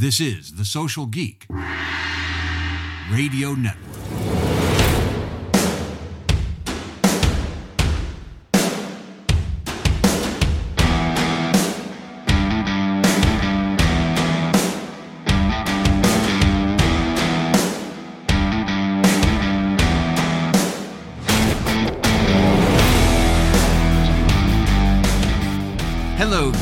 This is the Social Geek Radio Network.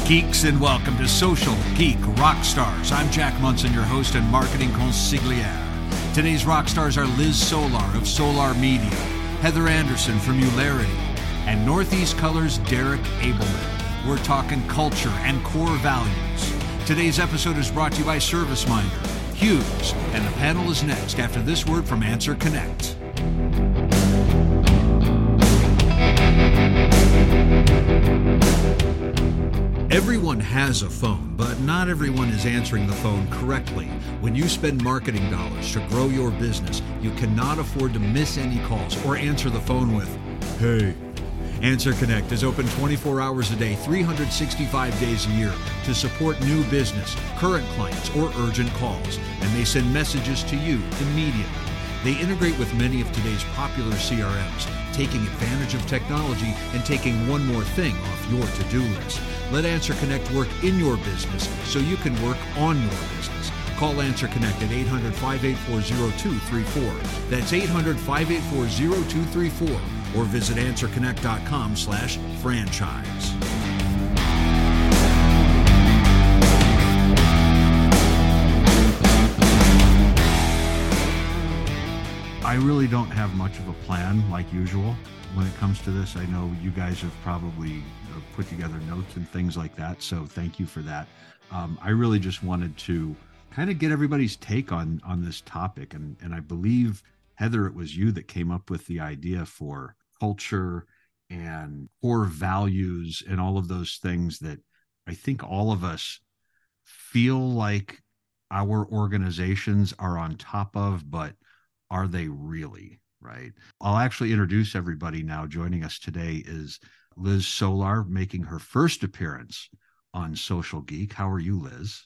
Geeks, and welcome to Social Geek Rockstars. I'm Jack Monson, your host and marketing consigliere. Today's rock stars are Liz Solar of Solar Media, Heather Anderson from Eulerity, and Northeast Colors Derrick Ableman. We're talking culture and core values. Today's episode is brought to you by ServiceMinder, Hughes, and the panel is next after this word from AnswerConnect. Everyone has a phone, but not everyone is answering the phone correctly. When you spend marketing dollars to grow your business, you cannot afford to miss any calls or answer the phone with, Hey. AnswerConnect is open 24 hours a day, 365 days a year to support new business, current clients, or urgent calls, and they send messages to you immediately. They integrate with many of today's popular CRMs, taking advantage of technology and taking one more thing off your to do list. Let AnswerConnect work in your business so you can work on your business. Call AnswerConnect at 800 584 0234. That's 800 584 0234 or visit answerconnect.com slash franchise. I really don't have much of a plan like usual when it comes to this. I know you guys have probably uh, put together notes and things like that. So thank you for that. Um, I really just wanted to kind of get everybody's take on on this topic, and and I believe Heather, it was you that came up with the idea for culture and core values and all of those things that I think all of us feel like our organizations are on top of, but are they really? Right. I'll actually introduce everybody now. Joining us today is Liz Solar, making her first appearance on Social Geek. How are you, Liz?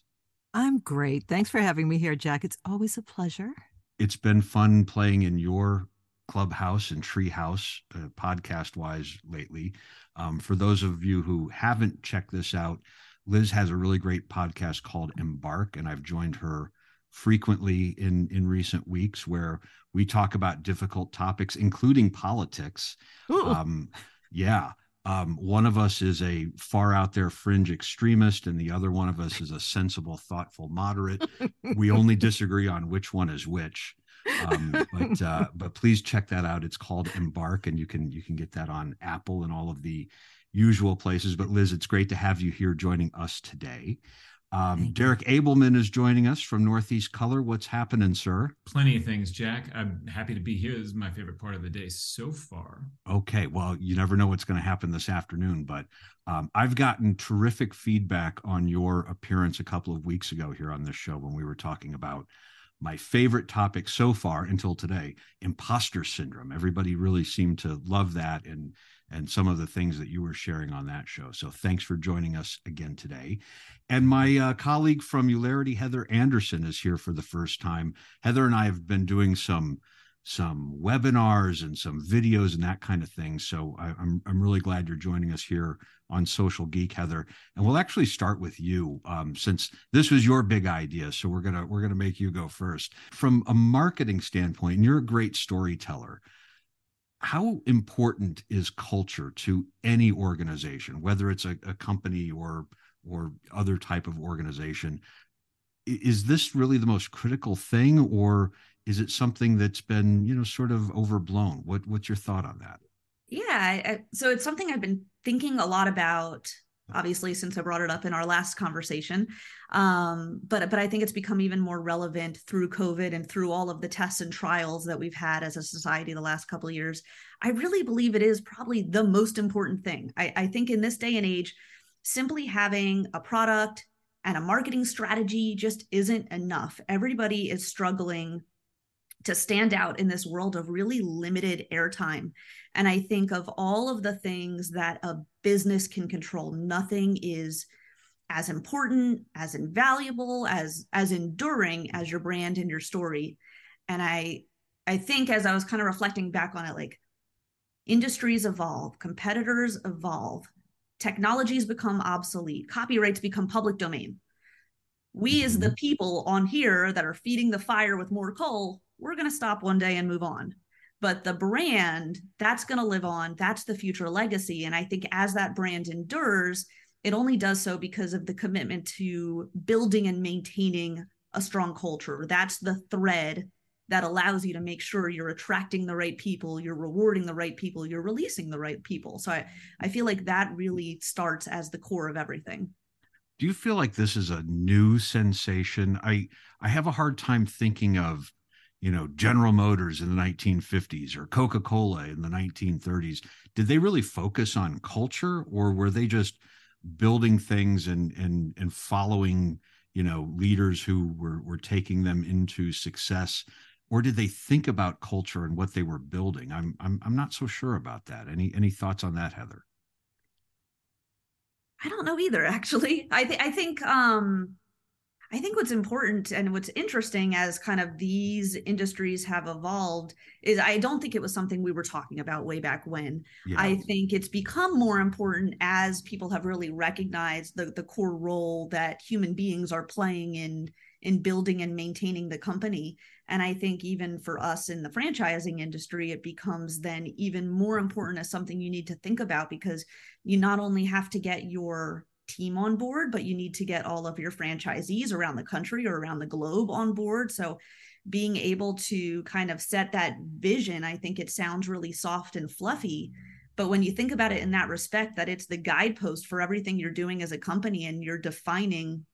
I'm great. Thanks for having me here, Jack. It's always a pleasure. It's been fun playing in your clubhouse and treehouse uh, podcast wise lately. Um, for those of you who haven't checked this out, Liz has a really great podcast called Embark, and I've joined her frequently in in recent weeks where we talk about difficult topics including politics. Um, yeah. Um, one of us is a far out there fringe extremist and the other one of us is a sensible thoughtful moderate. We only disagree on which one is which. Um, but uh, but please check that out. It's called embark and you can you can get that on apple and all of the usual places. But liz it's great to have you here joining us today um, Derrick Ableman is joining us from Northeast Color. What's happening, sir? Plenty of things, Jack. I'm happy to be here. This is my favorite part of the day so far. Okay. Well, you never know what's going to happen this afternoon, but um, I've gotten terrific feedback on your appearance a couple of weeks ago here on this show when we were talking about my favorite topic so far until today imposter syndrome. Everybody really seemed to love that and and some of the things that you were sharing on that show. So thanks for joining us again today. And my uh, colleague from Eulerity, Heather Anderson, is here for the first time. Heather and I have been doing some some webinars and some videos and that kind of thing. So I, I'm I'm really glad you're joining us here on Social Geek, Heather. And we'll actually start with you, um, since this was your big idea. So we're gonna we're gonna make you go first. From a marketing standpoint, and you're a great storyteller how important is culture to any organization whether it's a, a, company or or other type of organization? Is this really the most critical thing or is it something that's been you know sort of overblown? What what's your thought on that? Yeah I, so it's something i've been thinking a lot about obviously since I brought it up in our last conversation. Um, but but I think it's become even more relevant through COVID and through all of the tests and trials that we've had as a society the last couple of years. I really believe it is probably the most important thing. I, I think in this day and age, simply having a product and a marketing strategy just isn't enough. Everybody is struggling to stand out in this world of really limited airtime. And I think of all of the things that a business can control, nothing is as important, as invaluable, as as enduring as your brand and your story. And I I think as I was kind of reflecting back on it, like industries evolve, competitors evolve, technologies become obsolete, copyrights become public domain. We as the mm-hmm. people on here that are feeding the fire with more coal, we're going to stop one day and move on. But the brand, that's going to live on. That's the future legacy. And I think as that brand endures, it only does so because of the commitment to building and maintaining a strong culture. That's the thread that allows you to make sure you're attracting the right people, you're rewarding the right people, you're releasing the right people. So I, I feel like that really starts as the core of everything. Do you feel like this is a new sensation? I I have a hard time thinking of, you know, General Motors in the 1950s or Coca-Cola in the 1930s. Did they really focus on culture or were they just building things and and and following you know leaders who were were taking them into success? Or did they think about culture and what they were building? I'm i'm, I'm not so sure about that. Any any thoughts on that heather? I don't know either actually. I think i think um I think what's important and what's interesting as kind of these industries have evolved is I don't think it was something we were talking about way back when. Yeah. I think it's become more important as people have really recognized the the core role that human beings are playing in in building and maintaining the company. And I think even for us in the franchising industry, it becomes then even more important as something you need to think about because you not only have to get your team on board, but you need to get all of your franchisees around the country or around the globe on board. So being able to kind of set that vision, I think it sounds really soft and fluffy. But when you think about it in that respect, that it's the guidepost for everything you're doing as a company and you're defining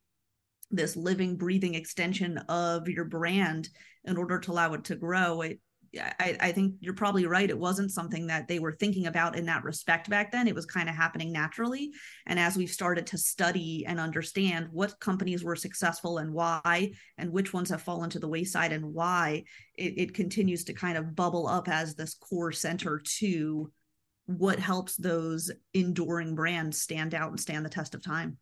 this living, breathing extension of your brand in order to allow it to grow, it I, I, think you're probably right. It wasn't something that they were thinking about in that respect back then. It was kind of happening naturally. And as we've started to study and understand what companies were successful and why, and which ones have fallen to the wayside and why, it, it continues to kind of bubble up as this core center to what helps those enduring brands stand out and stand the test of time.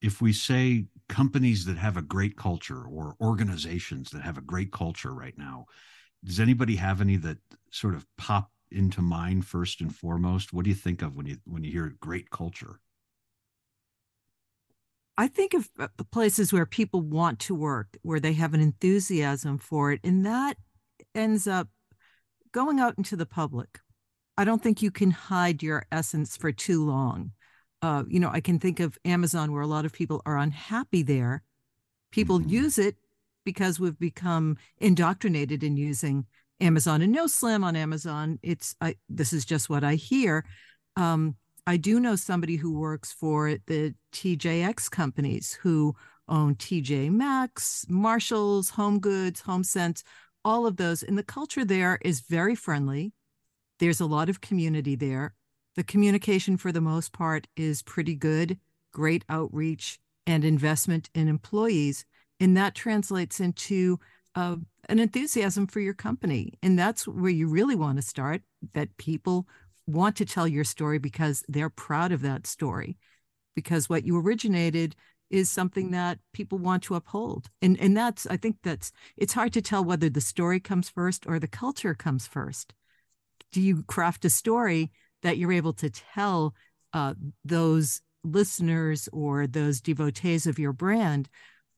If we say companies that have a great culture or organizations that have a great culture right now, does anybody have any that sort of pop into mind first and foremost? What do you think of when you when you hear great culture? I think of uh, places where people want to work, where they have an enthusiasm for it, and that ends up going out into the public. I don't think you can hide your essence for too long. Uh, you know, I can think of Amazon where a lot of people are unhappy there. People mm-hmm. use it because we've become indoctrinated in using Amazon and no slam on Amazon. It's I this is just what I hear. Um, I do know somebody who works for the TJX companies who own TJ Maxx, Marshalls, Home Goods, HomeSense, all of those. And the culture there is very friendly. There's a lot of community there. The communication, for the most part, is pretty good, great outreach and investment in employees and that translates into uh, an enthusiasm for your company. And that's where you really want to start that people want to tell your story because they're proud of that story. Because what you originated is something that people want to uphold. And and that's i think that's it's hard to tell whether the story comes first or the culture comes first. Do you craft a story that you're able to tell uh, those listeners or those devotees of your brand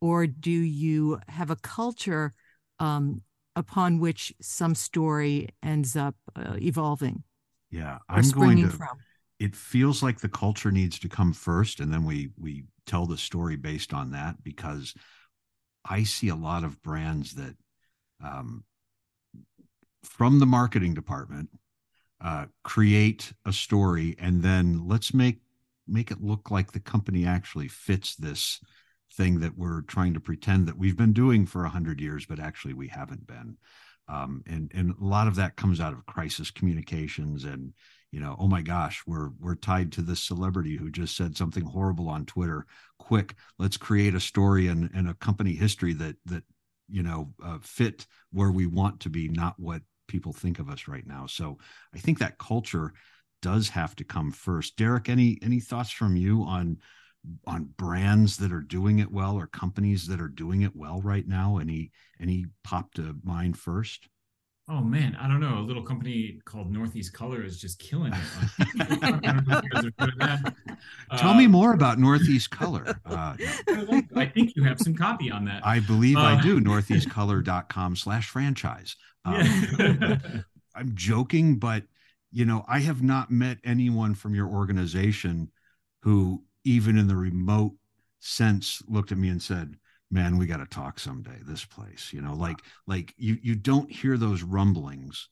or do you have a culture um, upon which some story ends up uh, evolving? Yeah, I'm going to. From? It feels like the culture needs to come first, and then we we tell the story based on that because I see a lot of brands that um, from the marketing department uh, create a story and then let's make make it look like the company actually fits this thing that we're trying to pretend that we've been doing for a hundred years, but actually we haven't been. Um, and and a lot of that comes out of crisis communications and you know oh my gosh we're we're tied to this celebrity who just said something horrible on twitter. Quick let's create a story and, and a company history that that you know uh, fit where we want to be not what people think of us right now. So i think that culture does have to come first. Derrick any any thoughts from you on on brands that are doing it well or companies that are doing it well right now? Any any pop to mind first? Oh man, I don't know. A little company called Northeast Color is just killing it. Tell uh, me more about Northeast Color. Uh, I think you have some copy on that. I believe uh, I do. Northeastcolor.com slash franchise. Um, I'm joking, but you know, I have not met anyone from your organization who, even in the remote sense, looked at me and said, man we got to talk someday this place you know like like you you don't hear those rumblings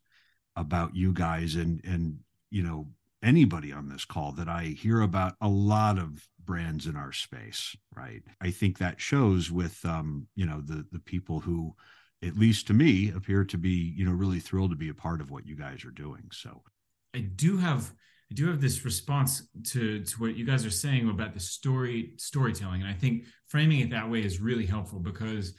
about you guys and and you know anybody on this call that i hear about a lot of brands in our space right? I think that shows with um you know the the people who at least to me appear to be you know really thrilled to be a part of what you guys are doing so. I do have I do have this response to to what you guys are saying about the story storytelling, and I think framing it that way is really helpful because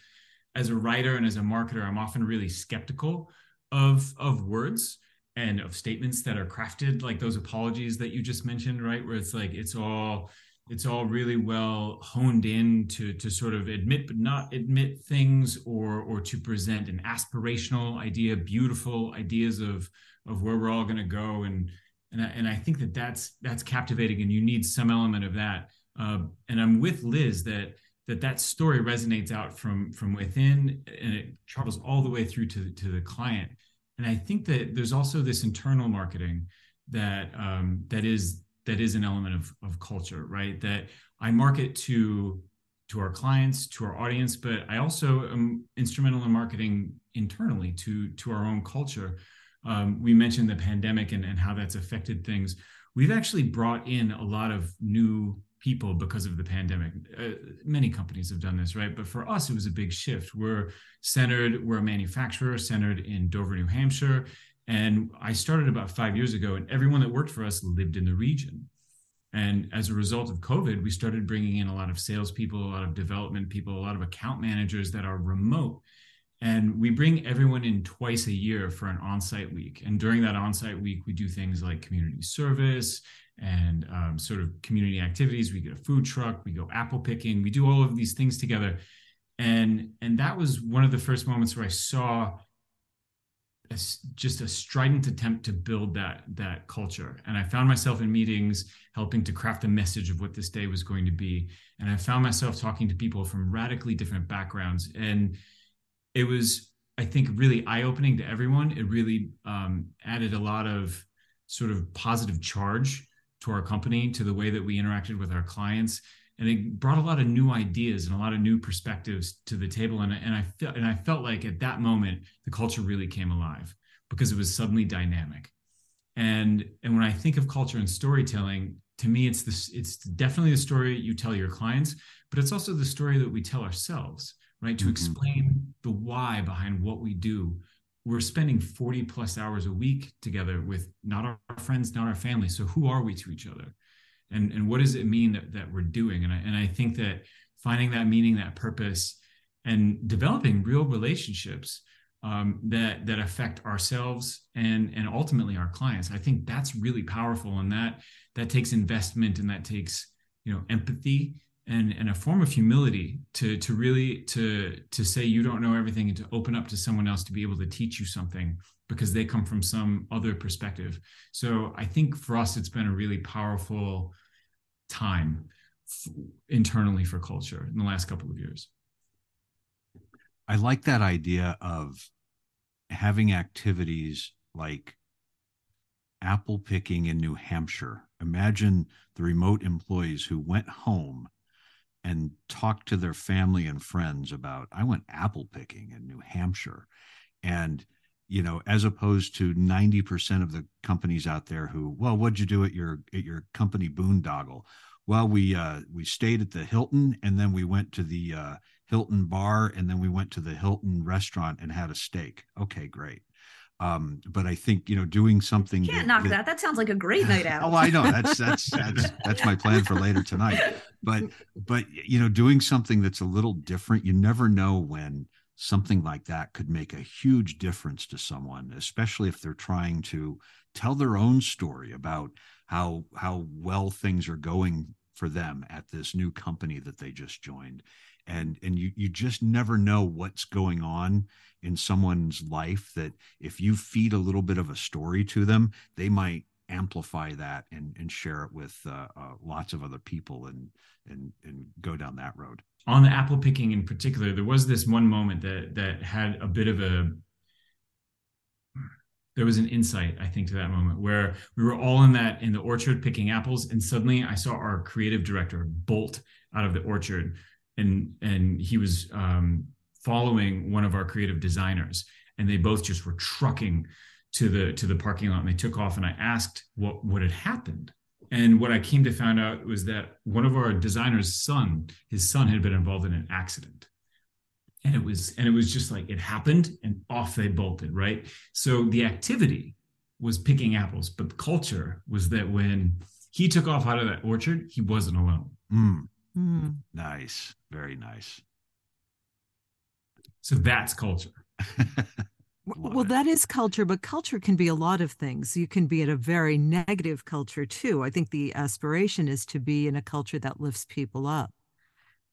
as a writer and as a marketer, I'm often really skeptical of of words and of statements that are crafted, like those apologies that you just mentioned, right? Where it's like it's all it's all really well honed in to to sort of admit but not admit things or or to present an aspirational idea beautiful ideas of of where we're all going to go and and I, and I think that that's that's captivating, and you need some element of that. Uh, and I'm with Liz that that that story resonates out from from within, and it travels all the way through to to the client. And I think that there's also this internal marketing that um, that is that is an element of of culture, right? That I market to to our clients, to our audience, but I also am instrumental in marketing internally to to our own culture um, we mentioned the pandemic and, and how that's affected things. We've actually brought in a lot of new people because of the pandemic. Uh, many companies have done this, right? But for us, it was a big shift. We're centered, we're a manufacturer centered in Dover, New Hampshire. And I started about five years ago, and everyone that worked for us lived in the region. And as a result of COVID, we started bringing in a lot of salespeople, a lot of development people, a lot of account managers that are remote and we bring everyone in twice a year for an on-site week. And during that on-site week we do things like community service and um, sort of community activities. We get a food truck we go apple picking we do all of these things together. And and that was one of the first moments where i saw a, just a strident attempt to build that that culture. And i found myself in meetings helping to craft the message of what this day was going to be. And i found myself talking to people from radically different backgrounds. And it was i think really eye-opening to everyone. It really um, added a lot of sort of positive charge to our company to the way that we interacted with our clients. And it brought a lot of new ideas and a lot of new perspectives to the table. And, and i felt and i felt like at that moment the culture really came alive because it was suddenly dynamic. And and when i think of culture and storytelling to me it's this it's definitely the story you tell your clients but it's also the story that we tell ourselves right? To mm-hmm. explain the why behind what we do. We're spending 40 plus hours a week together with not our friends, not our family. So who are we to each other? And, and what does it mean that, that we're doing? And I, and I think that finding that meaning, that purpose, and developing real relationships um, that that affect ourselves and and ultimately our clients. I think that's really powerful, and that that takes investment and that takes you know empathy and and a form of humility to to really to to say you don't know everything and to open up to someone else to be able to teach you something because they come from some other perspective. So i think for us it's been a really powerful time f- internally for culture in the last couple of years. I like that idea of having activities like apple picking in new hampshire. Imagine the remote employees who went home and talk to their family and friends about I went apple picking in New Hampshire. And you know as opposed to 90% of the companies out there who well what'd you do at your at your company boondoggle? Well we uh we stayed at the Hilton and then we went to the uh Hilton bar and then we went to the Hilton restaurant and had a steak. Okay great um but i think you know doing something you can't that, knock that, that. That sounds like a great night out. Oh i know. That's that's that's that's my plan for later tonight. But but you know doing something that's a little different you never know when something like that could make a huge difference to someone especially if they're trying to tell their own story about how how well things are going for them at this new company that they just joined. And and you you just never know what's going on in someone's life that if you feed a little bit of a story to them they might amplify that and and share it with uh, uh, lots of other people and and and go down that road. On the apple picking in particular there was this one moment that that had a bit of a there was an insight i think to that moment where we were all in that in the orchard picking apples and suddenly i saw our creative director bolt out of the orchard and and he was um, following one of our creative designers and they both just were trucking to the to the parking lot and they took off and i asked what what had happened. And what i came to find out was that one of our designer's son his son had been involved in an accident. And it was and it was just like it happened and off they bolted right? So the activity was picking apples but the culture was that when he took off out of that orchard he wasn't alone. Mm. Mm. nice. Very nice so that's culture well, it. that is culture, but culture can be a lot of things. You can be at a very negative culture too. I think the aspiration is to be in a culture that lifts people up.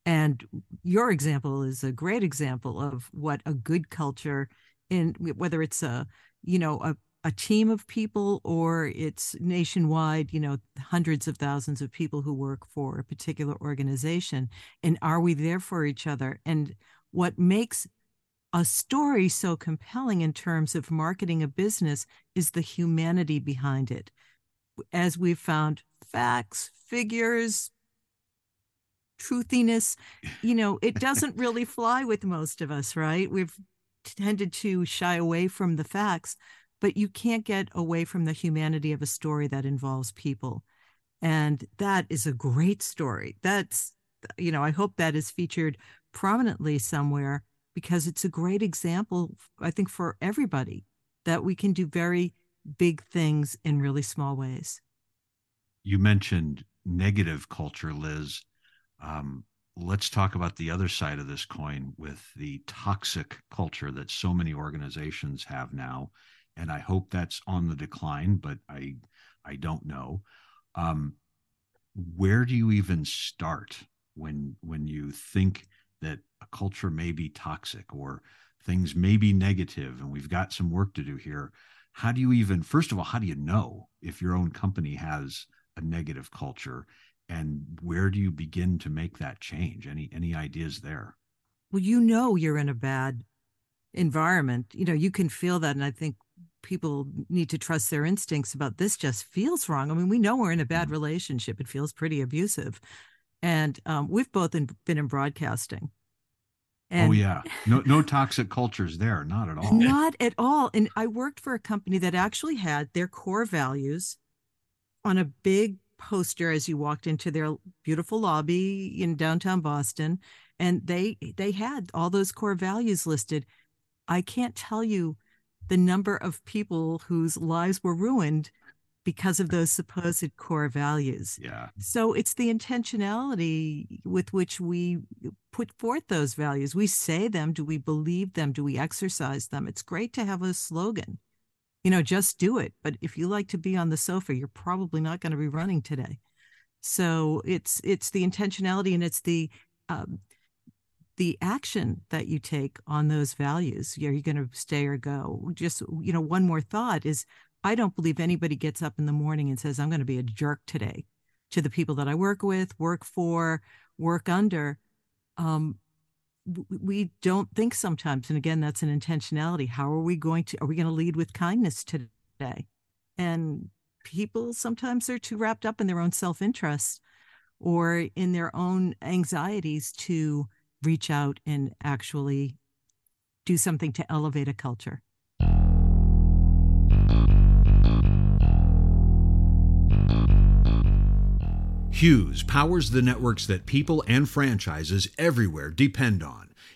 And your example is a great example of what a good culture in whether it's a, you know, a, a team of people or it's nationwide, you know, hundreds of thousands of people who work for a particular organization. And are we there for each other? And what makes a story so compelling in terms of marketing a business is the humanity behind it. As we've found, facts, figures, truthiness, you know, it doesn't really fly with most of us, right? We've tended to shy away from the facts, but you can't get away from the humanity of a story that involves people. And that is a great story. That's, you know, I hope that is featured prominently somewhere because it's a great example, I think, for everybody that we can do very big things in really small ways. You mentioned negative culture, Liz. Um, let's talk about the other side of this coin with the toxic culture that so many organizations have now. And I hope that's on the decline, but I I don't know. Um, where do you even start when when you think that a culture may be toxic or things may be negative and we've got some work to do here. How do you even first of all how do you know if your own company has a negative culture? And where do you begin to make that change? Any any ideas there? Well you know you're in a bad environment. You know you can feel that and i think people need to trust their instincts about this just feels wrong. I mean we know we're in a bad mm-hmm. relationship. It feels pretty abusive and um, we've both in, been in broadcasting Oh, and oh yeah, no no toxic cultures there, not at all. Not at all. And I worked for a company that actually had their core values on a big poster as you walked into their beautiful lobby in downtown Boston, and they they had all those core values listed. I can't tell you the number of people whose lives were ruined because of those supposed core values. Yeah. So it's the intentionality with which we put forth those values. We say them. Do we believe them? Do we exercise them? It's great to have a slogan, you know, just do it. But if you like to be on the sofa, you're probably not going to be running today. So it's it's the intentionality and it's the um, the action that you take on those values. Are you going to stay or go? Just you know, one more thought is I don't believe anybody gets up in the morning and says, I'm going to be a jerk today to the people that I work with, work for, work under. Um, we don't think sometimes. And again, that's an intentionality. How are we going to, are we going to lead with kindness today? And people sometimes are too wrapped up in their own self interest or in their own anxieties to reach out and actually do something to elevate a culture. Hughes powers the networks that people and franchises everywhere depend on.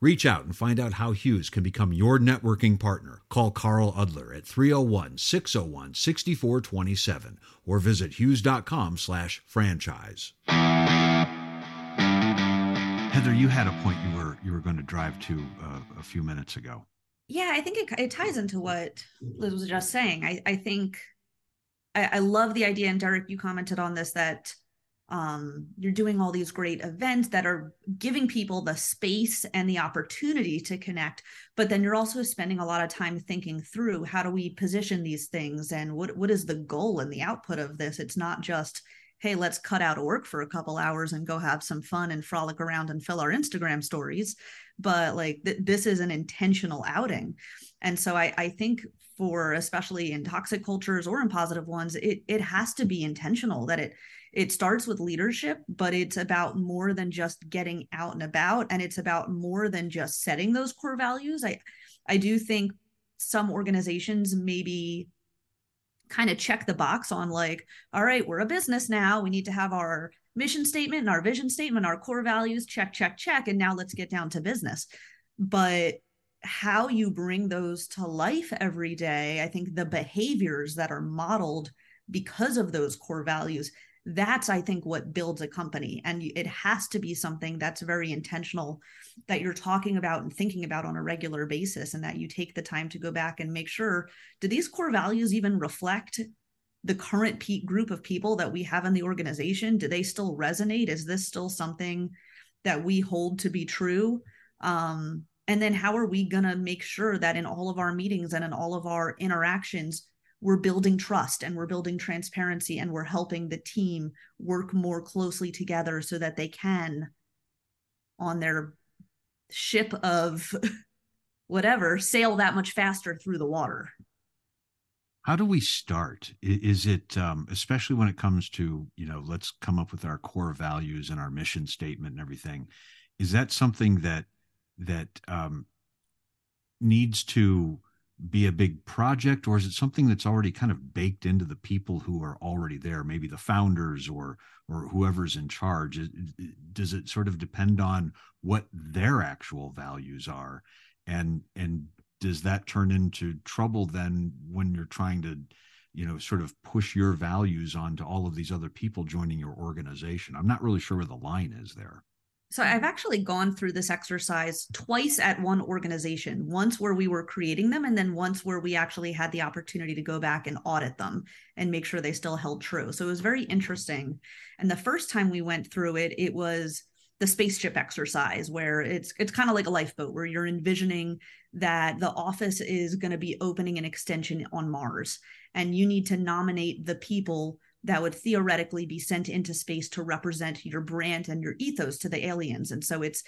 Reach out and find out how Hughes can become your networking partner. Call Carl Udler at 301 601 6427 or visit hughes.com slash franchise. Heather, you had a point you were you were going to drive to uh, a few minutes ago. Yeah, I think it, it ties into what Liz was just saying. I, I think I, I love the idea, and Derrick, you commented on this that um, you're doing all these great events that are giving people the space and the opportunity to connect but then you're also spending a lot of time thinking through how do we position these things and what what is the goal and the output of this? It's not just hey let's cut out work for a couple hours and go have some fun and frolic around and fill our instagram stories but like th- this is an intentional outing. And so I, I think for especially in toxic cultures or in positive ones it it has to be intentional that it it starts with leadership, but it's about more than just getting out and about. And it's about more than just setting those core values. I, I do think some organizations maybe kind of check the box on like, all right, we're a business now. We need to have our mission statement and our vision statement, our core values, check, check, check. And now let's get down to business. But how you bring those to life every day, I think the behaviors that are modeled because of those core values that's i think what builds a company and it has to be something that's very intentional that you're talking about and thinking about on a regular basis and that you take the time to go back and make sure do these core values even reflect the current peak group of people that we have in the organization? Do they still resonate? Is this still something that we hold to be true? Um, and then how are we going to make sure that in all of our meetings and in all of our interactions we're building trust and we're building transparency and we're helping the team work more closely together so that they can on their ship of whatever sail that much faster through the water. How do we start? Is it um, especially when it comes to you know let's come up with our core values and our mission statement and everything is that something that that um, needs to be a big project or is it something that's already kind of baked into the people who are already there? Maybe the founders or or whoever's in charge. Does it sort of depend on what their actual values are? And and does that turn into trouble then when you're trying to you know sort of push your values onto all of these other people joining your organization? I'm not really sure where the line is there so I've mm-hmm. actually gone through this exercise twice at one organization, once where we were creating them, and then once where we actually had the opportunity to go back and audit them and make sure they still held true. So it was very interesting. And the first time we went through it, it was the spaceship exercise where it's it's kind of like a lifeboat where you're envisioning that the office is going to be opening an extension on Mars and you need to nominate the people that would theoretically be sent into space to represent your brand and your ethos to the aliens. And so it's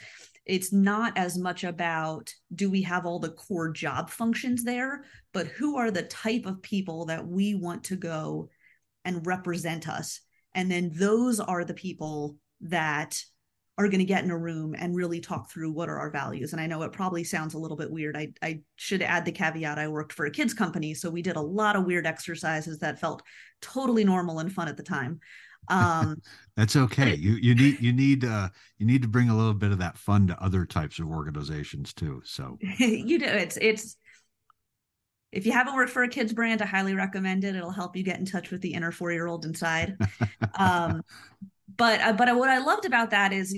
it's not as much about do we have all the core job functions there but who are the type of people that we want to go and represent us? And then those are the people that are going to get in a room and really talk through what are our values. And I know it probably sounds a little bit weird. I, I should add the caveat I worked for a kids company. So we did a lot of weird exercises that felt totally normal and fun at the time. Um, That's okay. You you need you need uh you need to bring a little bit of that fun to other types of organizations too. So you do. It's it's if you haven't worked for a kids brand, I highly recommend it. It'll help you get in touch with the inner four year old inside. um, but uh, but what I loved about that is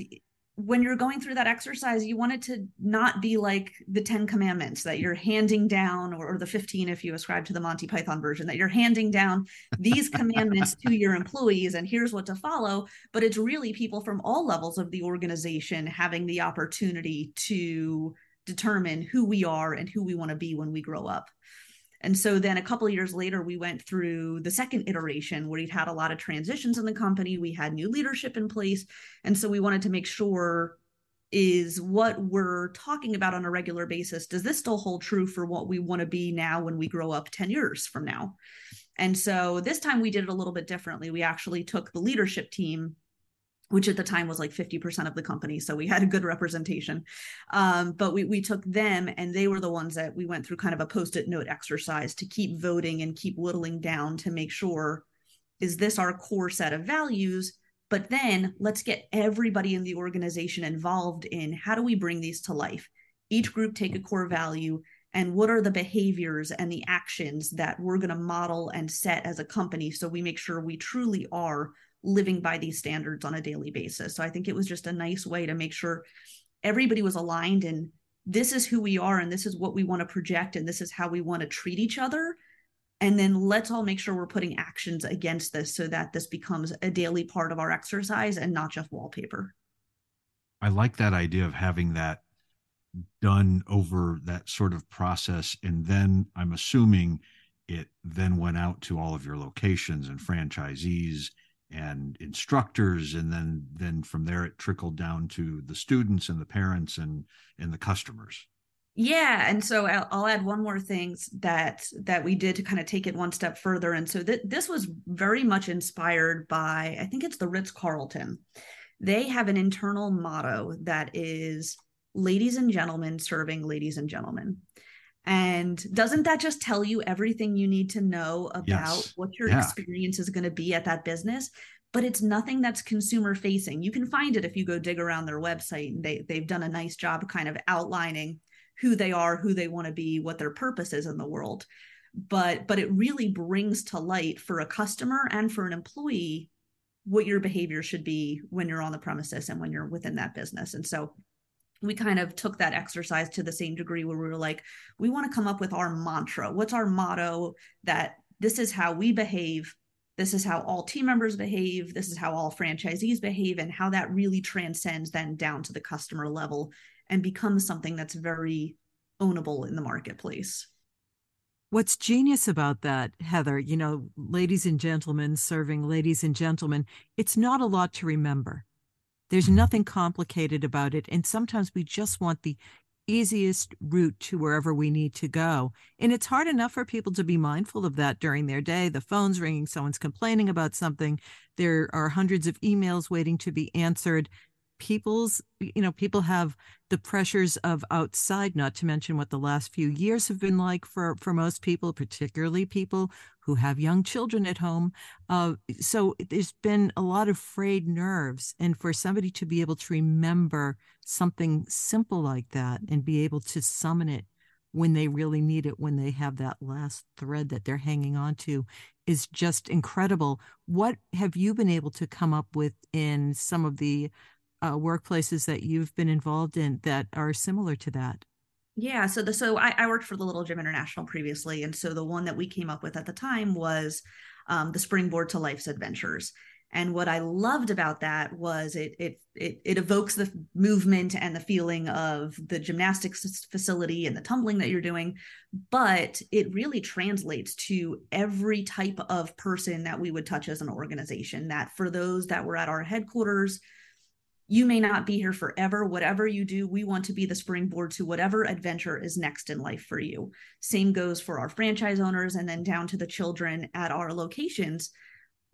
when you're going through that exercise, you want it to not be like the 10 commandments that you're handing down, or, or, the 15 if you ascribe to the Monty Python version, that you're handing down these commandments to your employees and here's what to follow. But it's really people from all levels of the organization having the opportunity to determine who we are and who we want to be when we grow up. And so then a couple years later, we went through the second iteration where we'd had a lot of transitions in the company. We had new leadership in place. And so we wanted to make sure is what we're talking about on a regular basis does this still hold true for what we want to be now when we grow up 10 years from now and so this time we did it a little bit differently we actually took the leadership team which at the time was like 50% of the company so we had a good representation um, but we, we took them and they were the ones that we went through kind of a post-it note exercise to keep voting and keep whittling down to make sure is this our core set of values but then let's get everybody in the organization involved in how do we bring these to life? Each group take a core value and what are the behaviors and the actions that we're going to model and set as a company so we make sure we truly are living by these standards on a daily basis. So I think it was just a nice way to make sure everybody was aligned and this is who we are and this is what we want to project and this is how we want to treat each other and then let's all make sure we're putting actions against this so that this becomes a daily part of our exercise and not just wallpaper. I like that idea of having that done over that sort of process. And then I'm assuming it then went out to all of your locations and franchisees and instructors and then then from there it trickled down to the students and the parents and and the customers. Yeah and so I'll, add one more thing that that we did to kind of take it one step further and so th- this was very much inspired by i think it's the ritz carlton. They have an internal motto that is ladies and gentlemen serving ladies and gentlemen and doesn't that just tell you everything you need to know about yes. what your yeah. experience is going to be at that business but it's nothing that's consumer facing you can find it if you go dig around their website and they, they've done a nice job kind of outlining who they are, who they want to be, what their purpose is in the world. But but it really brings to light for a customer and for an employee what your behavior should be when you're on the premises and when you're within that business. And so we kind of took that exercise to the same degree where we were like, we want to come up with our mantra. What's our motto that this is how we behave this is how all team members behave this is how all franchisees behave and how that really transcends then down to the customer level and becomes something that's very ownable in the marketplace. What's genius about that, Heather, you know, ladies and gentlemen serving ladies and gentlemen, it's not a lot to remember. There's nothing complicated about it. And sometimes we just want the easiest route to wherever we need to go. And it's hard enough for people to be mindful of that during their day. The phone's ringing, someone's complaining about something, there are hundreds of emails waiting to be answered people's you know people have the pressures of outside not to mention what the last few years have been like for for most people particularly people who have young children at home. Uh, so there's been a lot of frayed nerves and for somebody to be able to remember something simple like that and be able to summon it when they really need it when they have that last thread that they're hanging on to is just incredible. What have you been able to come up with in some of the uh, workplaces that you've been involved in that are similar to that? Yeah, so the so I, I, worked for the Little Gym International previously, and so the one that we came up with at the time was um, the Springboard to Life's Adventures. And what I loved about that was it it it it evokes the movement and the feeling of the gymnastics facility and the tumbling that you're doing, but it really translates to every type of person that we would touch as an organization. That for those that were at our headquarters you may not be here forever. Whatever you do, we want to be the springboard to whatever adventure is next in life for you. Same goes for our franchise owners and then down to the children at our locations.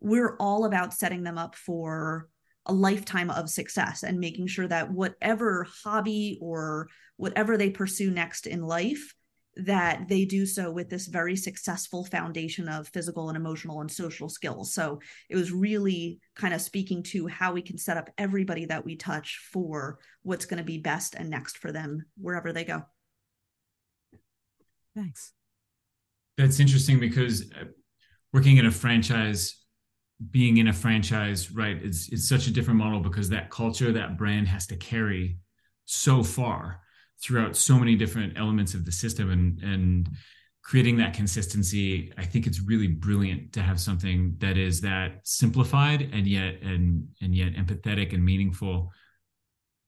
We're all about setting them up for a lifetime of success and making sure that whatever hobby or whatever they pursue next in life that they do so with this very successful foundation of physical and emotional and social skills. So it was really kind of speaking to how we can set up everybody that we touch for what's going to be best and next for them wherever they go. Thanks. That's interesting because uh, working in a franchise, being in a franchise, right, it's it's such a different model because that culture, that brand has to carry so far throughout so many different elements of the system and and creating that consistency i think it's really brilliant to have something that is that simplified and yet and and yet empathetic and meaningful.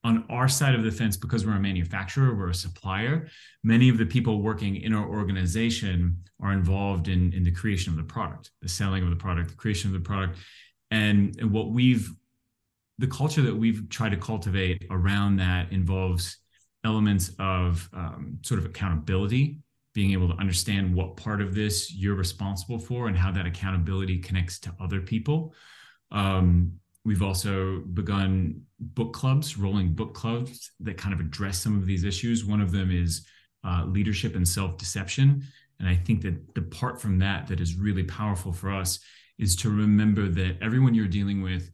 On our side of the fence because we're a manufacturer we're a supplier many of the people working in our organization are involved in in the creation of the product the selling of the product the creation of the product. And, and what we've the culture that we've tried to cultivate around that involves elements of um, sort of accountability being able to understand what part of this you're responsible for and how that accountability connects to other people. Um, we've also begun book clubs rolling book clubs that kind of address some of these issues. One of them is uh, leadership and self-deception. And i think that the part from that that is really powerful for us is to remember that everyone you're dealing with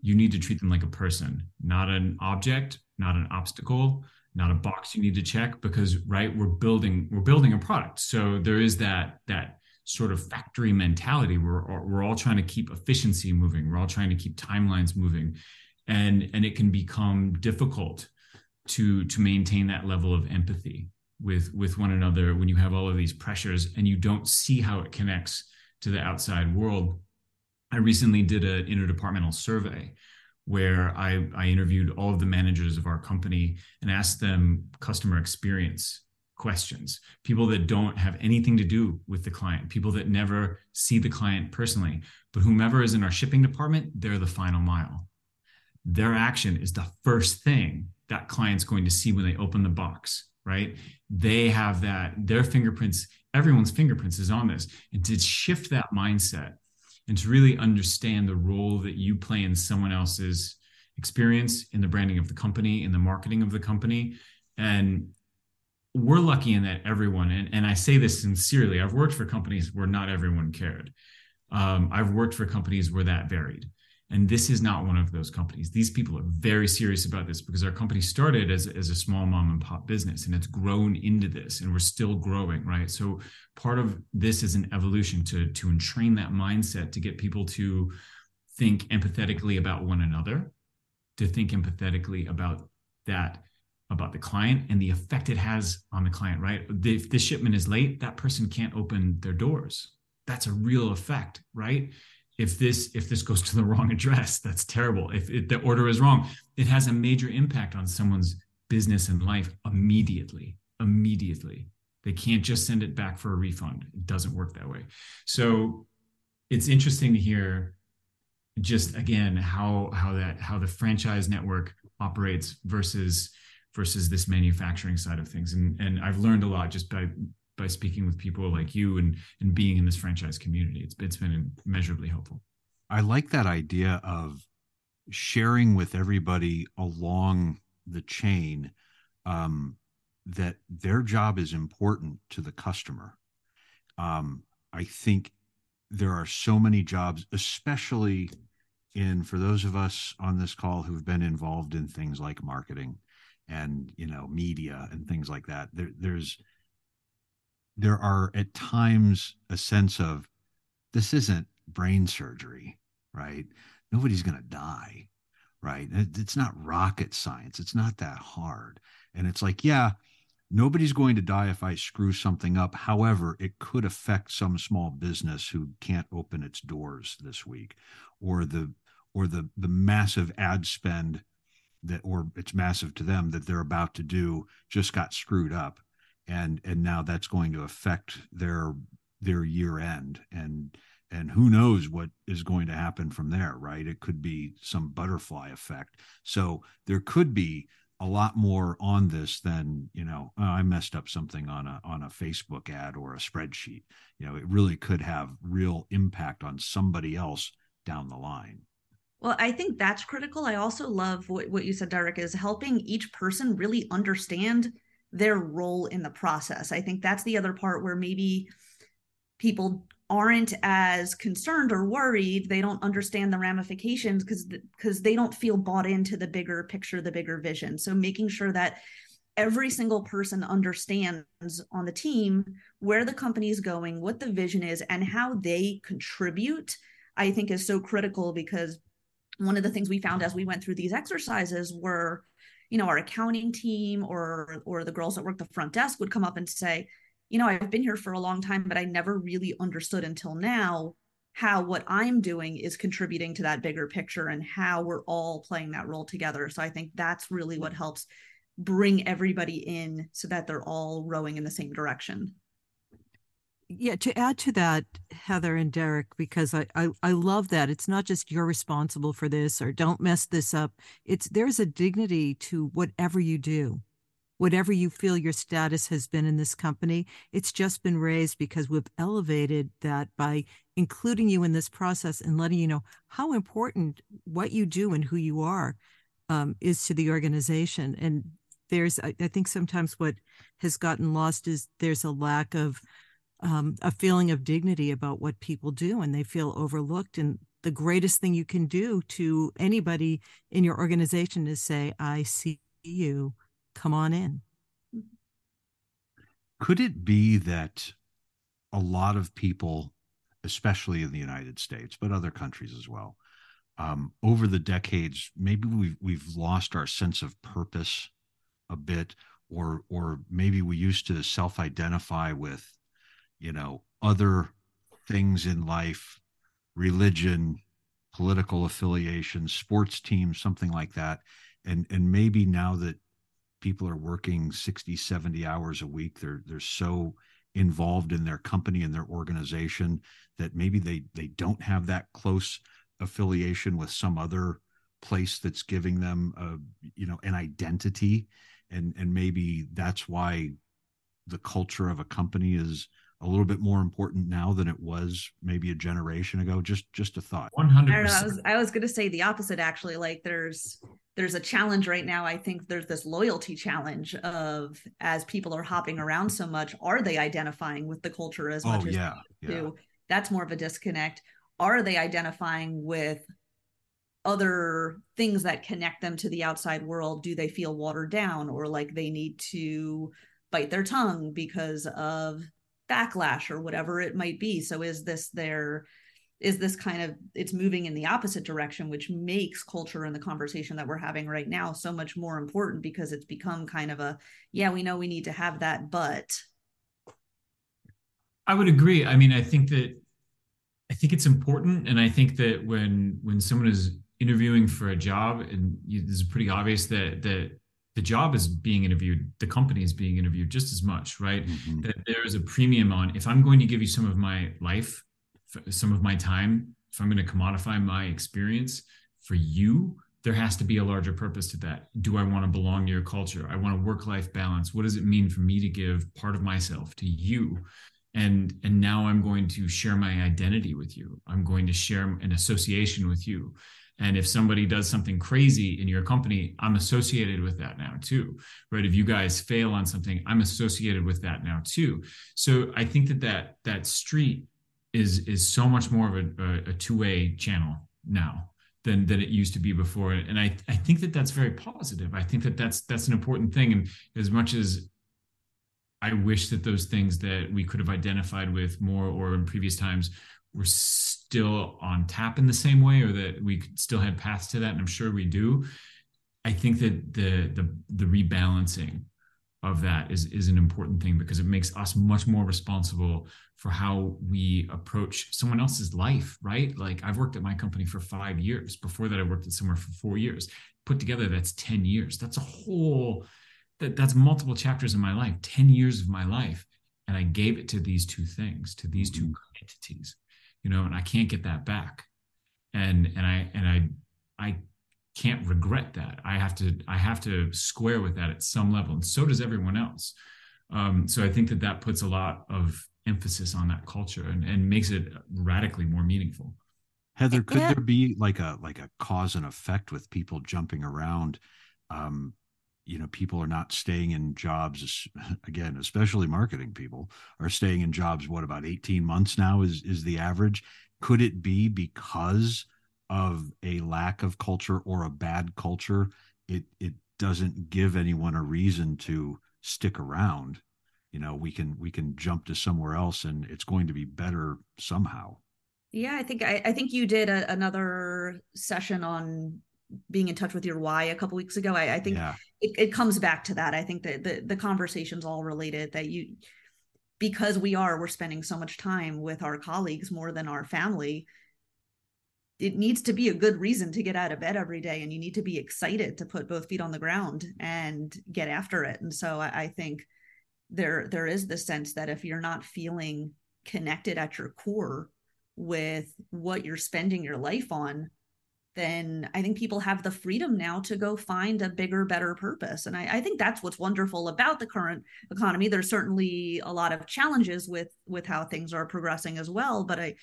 you need to treat them like a person, not an object, not an obstacle, not a box you need to check because right we're building we're building a product. So there is that that sort of factory mentality we're we're all trying to keep efficiency moving. We're all trying to keep timelines moving and and it can become difficult to to maintain that level of empathy with with one another when you have all of these pressures and you don't see how it connects to the outside world I recently did an interdepartmental survey where I, I interviewed all of the managers of our company and asked them customer experience questions. People that don't have anything to do with the client people that never see the client personally but whomever is in our shipping department they're the final mile. Their action is the first thing that client's going to see when they open the box right? They have that their fingerprints everyone's fingerprints is on this. And to shift that mindset and to really understand the role that you play in someone else's experience in the branding of the company in the marketing of the company. And we're lucky in that everyone and, and i say this sincerely i've worked for companies where not everyone cared. Um, i've worked for companies where that varied and this is not one of those companies. These people are very serious about this because our company started as, as a small mom and pop business and it's grown into this and we're still growing, right? So part of this is an evolution to, to entrain that mindset to get people to think empathetically about one another, to think empathetically about that about the client and the effect it has on the client, right? If this shipment is late, that person can't open their doors. That's a real effect, right? If this if this goes to the wrong address that's terrible. If, if the order is wrong it has a major impact on someone's business and life immediately immediately. They can't just send it back for a refund. It doesn't work that way. So it's interesting to hear just again how how that how the franchise network operates versus versus this manufacturing side of things. And and I've learned a lot just by by speaking with people like you and and being in this franchise community. It's it's been immeasurably helpful. I like that idea of sharing with everybody along the chain um, that their job is important to the customer. Um, I think there are so many jobs, especially in for those of us on this call who've been involved in things like marketing and you know media and things like that. There, there's there are at times a sense of this isn't brain surgery, right? Nobody's going to die, right? It's not rocket science. It's not that hard. And it's like, yeah, nobody's going to die if I screw something up. However, it could affect some small business who can't open its doors this week or the or the the massive ad spend that or it's massive to them that they're about to do just got screwed up and and now that's going to affect their their year end. And and who knows what is going to happen from there right? It could be some butterfly effect. So there could be a lot more on this than you know oh, i messed up something on a on a facebook ad or a spreadsheet. You know it really could have real impact on somebody else down the line. Well, I think that's critical. I also love what, what you said, Derrick, is helping each person really understand their role in the process. I think that's the other part where maybe people aren't as concerned or worried they don't understand the ramifications because because they don't feel bought into the bigger picture the bigger vision so making sure that every single person understands on the team where the company is going what the vision is and how they contribute i think is so critical because one of the things we found as we went through these exercises were you know our accounting team or or the girls that work the front desk would come up and say you know i've been here for a long time but i never really understood until now how what i'm doing is contributing to that bigger picture and how we're all playing that role together. So i think that's really what helps bring everybody in so that they're all rowing in the same direction yeah to add to that heather and derrick because I, I i love that. It's not just you're responsible for this or don't mess this up. It's there's a dignity to whatever you do whatever you feel your status has been in this company. It's just been raised because we've elevated that by including you in this process and letting you know how important what you do and who you are um, is to the organization. And there's I, I think sometimes what has gotten lost is there's a lack of um, a feeling of dignity about what people do and they feel overlooked and the greatest thing you can do to anybody in your organization is say i see you. Come on in. Could it be that a lot of people especially in the united states but other countries as well um, over the decades maybe we've, we've lost our sense of purpose a bit or or maybe we used to self-identify with you know other things in life religion political affiliation sports teams something like that. And and maybe now that people are working 60 70 hours a week they're they're so involved in their company and their organization that maybe they they don't have that close affiliation with some other place that's giving them a you know an identity. And and maybe that's why the culture of a company is a little bit more important now than it was maybe a generation ago? Just just a thought. 100 I, I was I was going to say the opposite actually. Like there's there's a challenge right now. I think there's this loyalty challenge of as people are hopping around so much are they identifying with the culture as oh, much oh, as yeah, yeah. that's more of a disconnect. Are they identifying with other things that connect them to the outside world? Do they feel watered down or like they need to bite their tongue because of backlash or whatever it might be. So is this their is this kind of it's moving in the opposite direction which makes culture and the conversation that we're having right now so much more important because it's become kind of a yeah we know we need to have that but. I would agree. I mean i think that i think it's important. And i think that when when someone is interviewing for a job and you, this is pretty obvious that that the job is being interviewed the company is being interviewed just as much right? Mm-hmm. that there is a premium on if i'm going to give you some of my life some of my time if i'm going to commodify my experience for you there has to be a larger purpose to that. Do i want to belong to your culture? I want a work life balance. What does it mean for me to give part of myself to you? And and now i'm going to share my identity with you. I'm going to share an association with you and if somebody does something crazy in your company, I'm associated with that now too, right? If you guys fail on something, I'm associated with that now too. So I think that that, that street is, is so much more of a, a two way channel now than than it used to be before and i i think that that's very positive i think that that's that's an important thing and as much as i wish that those things that we could have identified with more or in previous times were still on tap in the same way or that we still had paths to that and i'm sure we do. I think that the the the rebalancing of that is is an important thing because it makes us much more responsible for how we approach someone else's life right? Like i've worked at my company for 5 years. Before that i worked at somewhere for 4 years. Put together that's 10 years. That's a whole that that's multiple chapters in my life 10 years of my life. And i gave it to these two things to these two mm-hmm. entities you know, and I can't get that back. And and I and I I can't regret that. I have to I have to square with that at some level, and so does everyone else. Um, so I think that that puts a lot of emphasis on that culture and, and makes it radically more meaningful. Heather, could there be like a like a cause and effect with people jumping around? Um, you know people are not staying in jobs again especially marketing people are staying in jobs what about 18 months now is is the average? Could it be because of a lack of culture or a bad culture it it doesn't give anyone a reason to stick around? You know we can we can jump to somewhere else and it's going to be better somehow. Yeah i think i, I think you did a, another session on being in touch with your why a couple weeks ago i, I think yeah. it, it comes back to that i think that the, the conversation's all related that you because we are we're spending so much time with our colleagues more than our family it needs to be a good reason to get out of bed every day and you need to be excited to put both feet on the ground and get after it and so i, I think there there is the sense that if you're not feeling connected at your core with what you're spending your life on, then I think people have the freedom now to go find a bigger, better purpose. And I, I, think that's what's wonderful about the current economy. There's certainly a lot of challenges with with how things are progressing as well. But I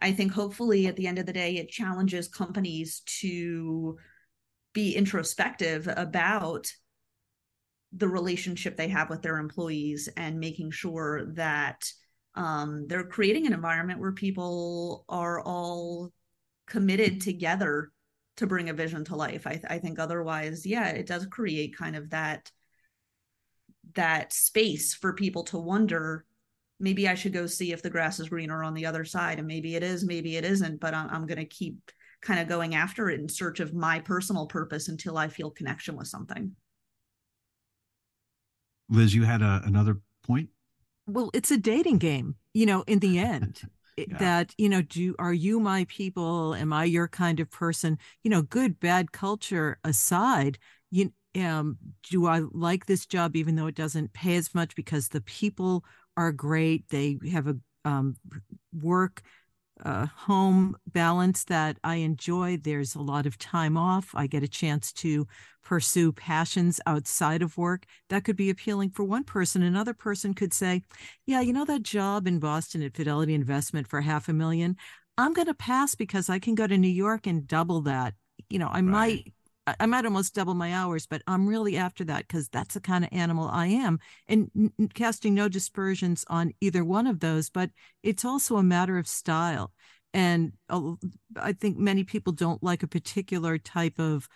I think hopefully at the end of the day, it challenges companies to be introspective about the relationship they have with their employees and making sure that um, they're creating an environment where people are all committed together to bring a vision to life. I, I think otherwise, yeah, it does create kind of that that space for people to wonder maybe I should go see if the grass is greener on the other side. And maybe it is, maybe it isn't, but I'm, I'm going to keep kind of going after it in search of my personal purpose until I feel connection with something. Liz, you had a, another point? Well, it's a dating game, you know, in the end. yeah. that you know do are you my people am i your kind of person you know good bad culture aside you um do i like this job even though it doesn't pay as much because the people are great they have a um, work uh, home balance that I enjoy. There's a lot of time off. I get a chance to pursue passions outside of work. That could be appealing for one person. Another person could say, Yeah, you know, that job in Boston at Fidelity Investment for half a million, I'm going to pass because I can go to New York and double that. You know, I right. might I might almost double my hours, but I'm really after that because that's the kind of animal I am. And n- casting no dispersions on either one of those, but it's also a matter of style. And uh, I think many people don't like a particular type of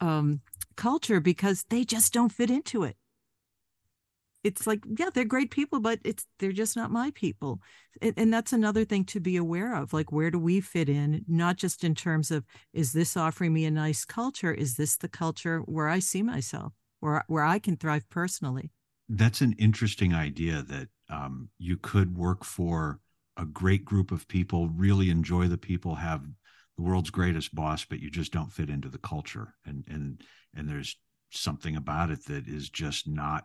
um, culture because they just don't fit into it it's like yeah they're great people but it's they're just not my people. And, and, that's another thing to be aware of like where do we fit in not just in terms of is this offering me a nice culture? Is this the culture where i see myself where where i can thrive personally? That's an interesting idea that um, you could work for a great group of people really enjoy the people have the world's greatest boss but you just don't fit into the culture. And and and there's something about it that is just not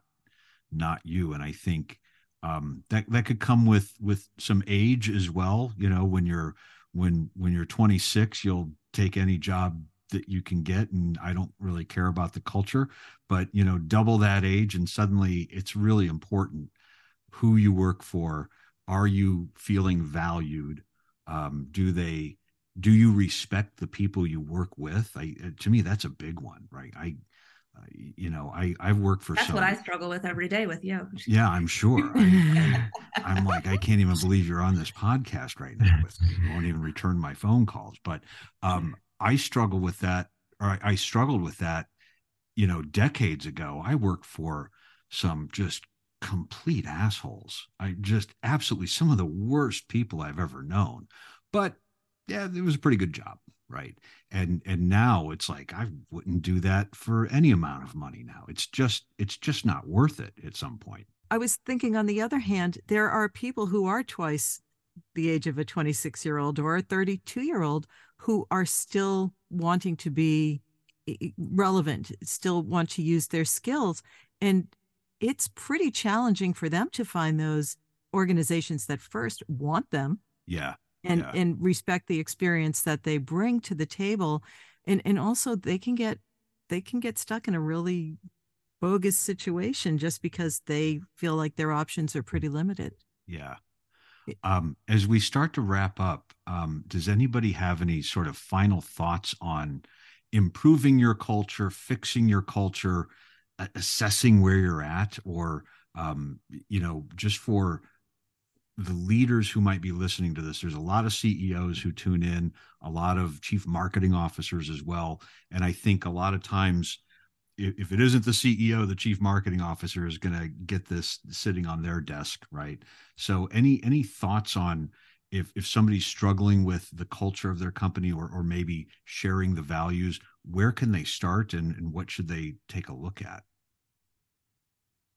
not you. And I think um, that that could come with with some age as well. You know, when you're when when you're 26, you'll take any job that you can get. And i don't really care about the culture but you know double that age and suddenly it's really important who you work for. Are you feeling valued? Um, do they do you respect the people you work with? I, to me that's a big one right? I you know, I I've worked for. That's some, what I struggle with every day with you. Yeah, I'm sure. I, am like, I can't even believe you're on this podcast right now with me. You won't even return my phone calls. But um, I struggle with that, or I, I struggled with that. You know, decades ago, I worked for some just complete assholes. I just absolutely some of the worst people I've ever known. But yeah, it was a pretty good job right? And and now it's like i wouldn't do that for any amount of money now. It's just it's just not worth it at some point. I was thinking on the other hand there are people who are twice the age of a 26 year old or a 32 year old who are still wanting to be relevant still want to use their skills. And it's pretty challenging for them to find those organizations that first want them. Yeah and yeah. and respect the experience that they bring to the table and and also they can get they can get stuck in a really bogus situation just because they feel like their options are pretty limited yeah um, as we start to wrap up um, does anybody have any sort of final thoughts on improving your culture fixing your culture assessing where you're at or um, you know just for the leaders who might be listening to this there's a lot of ceos who tune in a lot of chief marketing officers as well. And i think a lot of times if, it isn't the ceo the chief marketing officer is going to get this sitting on their desk right? So any any thoughts on if if somebody's struggling with the culture of their company or or maybe sharing the values where can they start and, and what should they take a look at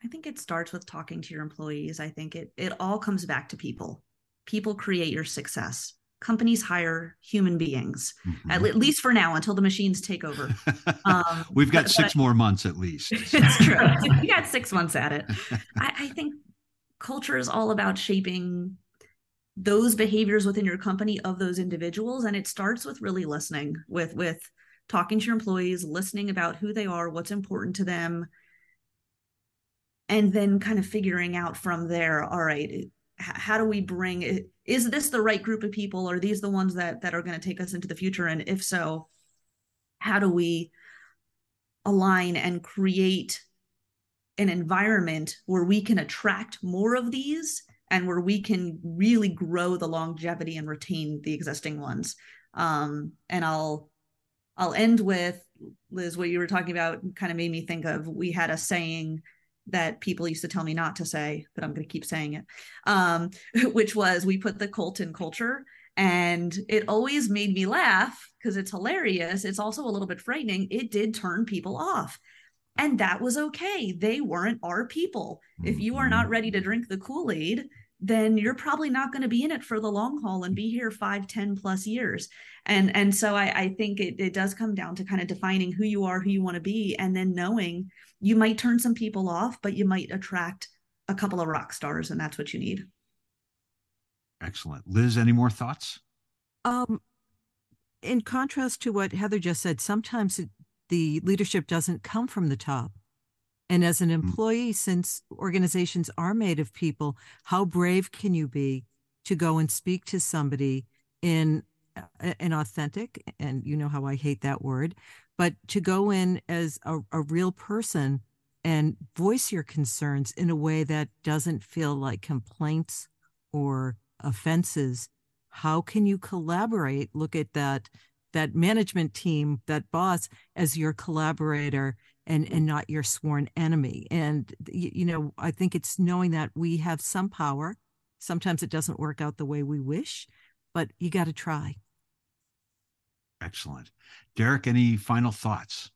I think it starts with talking to your employees. I think it it all comes back to people. People create your success. Companies hire human beings, mm-hmm. at, least for now, until the machines take over. Um, We've got but, six but, more months at least. it's true. you got six months at it. I, I think culture is all about shaping those behaviors within your company of those individuals and it starts with really listening with with talking to your employees listening about who they are what's important to them and then kind of figuring out from there all right how do we bring is this the right group of people? Are these the ones that that are going to take us into the future? And if so how do we align and create an environment where we can attract more of these and where we can really grow the longevity and retain the existing ones? Um, and i'll i'll end with liz what you were talking about kind of made me think of. We had a saying that people used to tell me not to say, but I'm going to keep saying it, um, which was we put the cult in culture. And it always made me laugh because it's hilarious. It's also a little bit frightening. It did turn people off. And that was okay. They weren't our people. If you are not ready to mm-hmm. drink the Kool Aid, then you're probably not going to be in it for the long haul and be here five, ten plus years. And and so I, I think it, it does come down to kind of defining who you are, who you want to be, and then knowing you might turn some people off, but you might attract a couple of rock stars, and that's what you need. Excellent. Liz, any more thoughts? Um, in contrast to what Heather just said, sometimes it, the leadership doesn't come from the top. And as an mm. employee, since organizations are made of people, how brave can you be to go and speak to somebody in an authentic, and you know how I hate that word, but to go in as a, a real person and voice your concerns in a way that doesn't feel like complaints or offenses how can you collaborate look at that that management team that boss as your collaborator and and not your sworn enemy and you, you know i think it's knowing that we have some power sometimes it doesn't work out the way we wish but you got to try Excellent. Derrick, any final thoughts?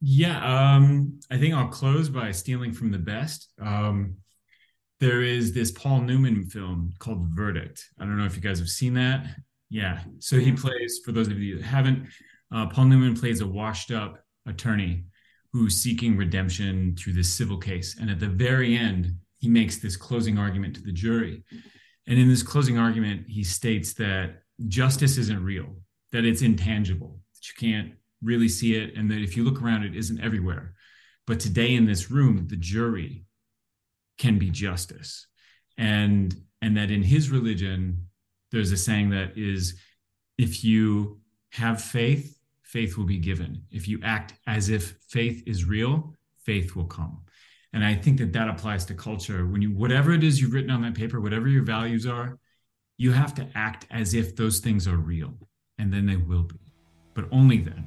Yeah, um, I think I'll close by stealing from the best. Um, there is this Paul Newman film called Verdict. I don't know if you guys have seen that. Yeah. So he plays, for those of you that haven't, uh, Paul Newman plays a washed up attorney who's seeking redemption through this civil case. And at the very end, he makes this closing argument to the jury. And in this closing argument, he states that justice isn't real that it's intangible, that you can't really see it, and that if you look around, it isn't everywhere. But today in this room, the jury can be justice. And and that in his religion, there's a saying that is if you have faith, faith will be given. If you act as if faith is real, faith will come. And I think that that applies to culture. When you, whatever it is you've written on that paper, whatever your values are, you have to act as if those things are real and then they will be, but only then.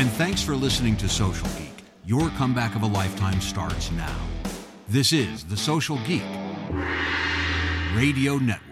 And thanks for listening to Social Geek. Your comeback of a lifetime starts now. This is the Social Geek Radio Network.